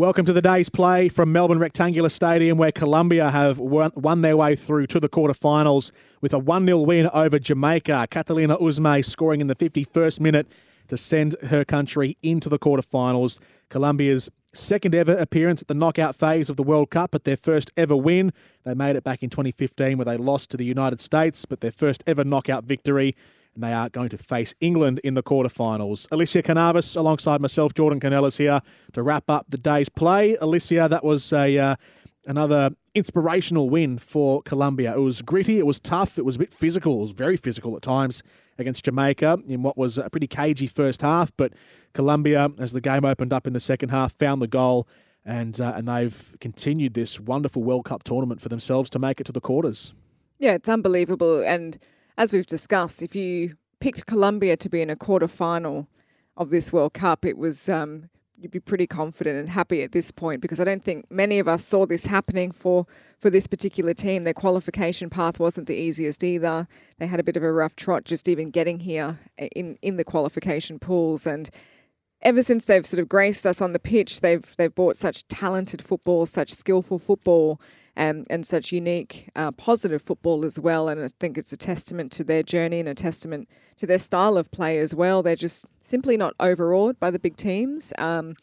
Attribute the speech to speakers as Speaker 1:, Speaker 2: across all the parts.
Speaker 1: Welcome to the day's play from Melbourne Rectangular Stadium, where Colombia have won, won their way through to the quarterfinals with a 1 0 win over Jamaica. Catalina Usme scoring in the 51st minute to send her country into the quarterfinals. Colombia's second ever appearance at the knockout phase of the World Cup, but their first ever win. They made it back in 2015 where they lost to the United States, but their first ever knockout victory and they are going to face England in the quarterfinals. Elissia Carnavas, alongside myself, Jordan Kounelis here to wrap up the day's play. Alicia, that was a uh, another inspirational win for Colombia. It was gritty, it was tough, it was a bit physical, it was very physical at times against Jamaica in what was a pretty cagey first half. But Colombia, as the game opened up in the second half, found the goal. And, uh, and they've continued this wonderful World Cup tournament for themselves to make it to the quarters.
Speaker 2: Yeah, it's unbelievable. And as we've discussed, if you picked Colombia to be in a quarter final of this World Cup, it was um, you'd be pretty confident and happy at this point because I don't think many of us saw this happening for for this particular team. Their qualification path wasn't the easiest either. They had a bit of a rough trot just even getting here in in the qualification pools and ever since they've sort of graced us on the pitch, they've they've brought such talented football, such skillful football, and, and such unique, uh, positive football as well. And I think it's a testament to their journey and a testament to their style of play as well. They're just simply not overawed by the big teams. Um,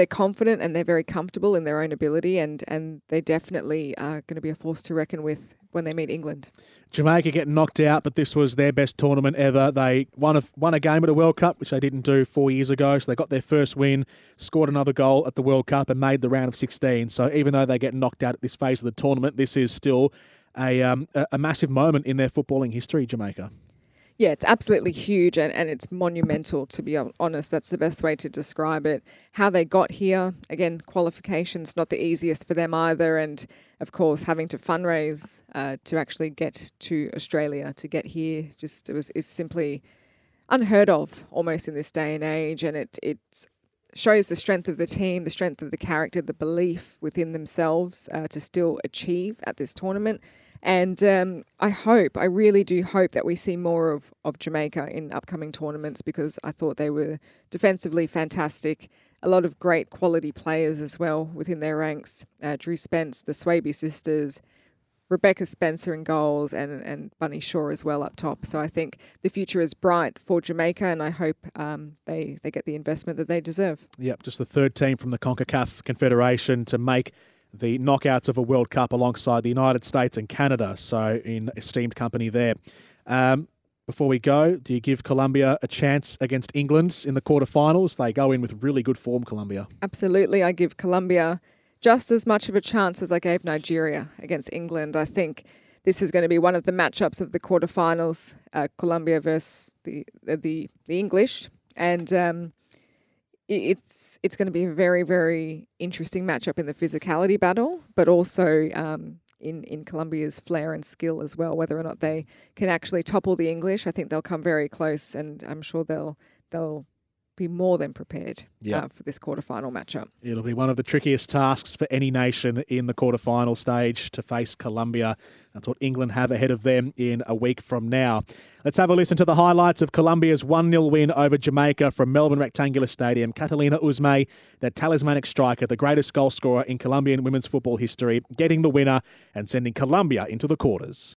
Speaker 2: they're confident and they're very comfortable in their own ability, and, and they definitely are going to be a force to reckon with when they meet England.
Speaker 1: Jamaica getting knocked out, but this was their best tournament ever. They won a, won a game at a World Cup, which they didn't do four years ago. So they got their first win, scored another goal at the World Cup, and made the round of 16. So even though they get knocked out at this phase of the tournament, this is still a, um, a, a massive moment in their footballing history, Jamaica.
Speaker 2: Yeah, it's absolutely huge and, and it's monumental, to be honest. That's the best way to describe it. How they got here, again, qualifications not the easiest for them either. And of course, having to fundraise uh, to actually get to Australia, to get here, just it was is simply unheard of almost in this day and age. And it, it shows the strength of the team, the strength of the character, the belief within themselves uh, to still achieve at this tournament. And um, I hope, I really do hope that we see more of, of Jamaica in upcoming tournaments because I thought they were defensively fantastic. A lot of great quality players as well within their ranks. Uh, Drew Spence, the Swaby sisters, Rebecca Spencer in goals, and, and Bunny Shaw as well up top. So I think the future is bright for Jamaica, and I hope um, they, they get the investment that they deserve.
Speaker 1: Yep, just the third team from the CONCACAF Confederation to make the knockouts of a World Cup alongside the United States and Canada. So, in esteemed company there. Um, before we go, do you give Colombia a chance against England in the quarterfinals? They go in with really good form, Colombia.
Speaker 2: Absolutely. I give Colombia just as much of a chance as I gave Nigeria against England. I think this is going to be one of the matchups of the quarterfinals, uh, Colombia versus the, the, the English. And um, it's it's going to be a very very interesting matchup in the physicality battle, but also um, in in Colombia's flair and skill as well. Whether or not they can actually topple the English, I think they'll come very close, and I'm sure they'll they'll be more than prepared yep. uh, for this quarterfinal matchup.
Speaker 1: It'll be one of the trickiest tasks for any nation in the quarterfinal stage to face Colombia. That's what England have ahead of them in a week from now. Let's have a listen to the highlights of Colombia's 1 0 win over Jamaica from Melbourne Rectangular Stadium. Catalina Usme, the talismanic striker, the greatest goal scorer in Colombian women's football history, getting the winner and sending Colombia into the quarters.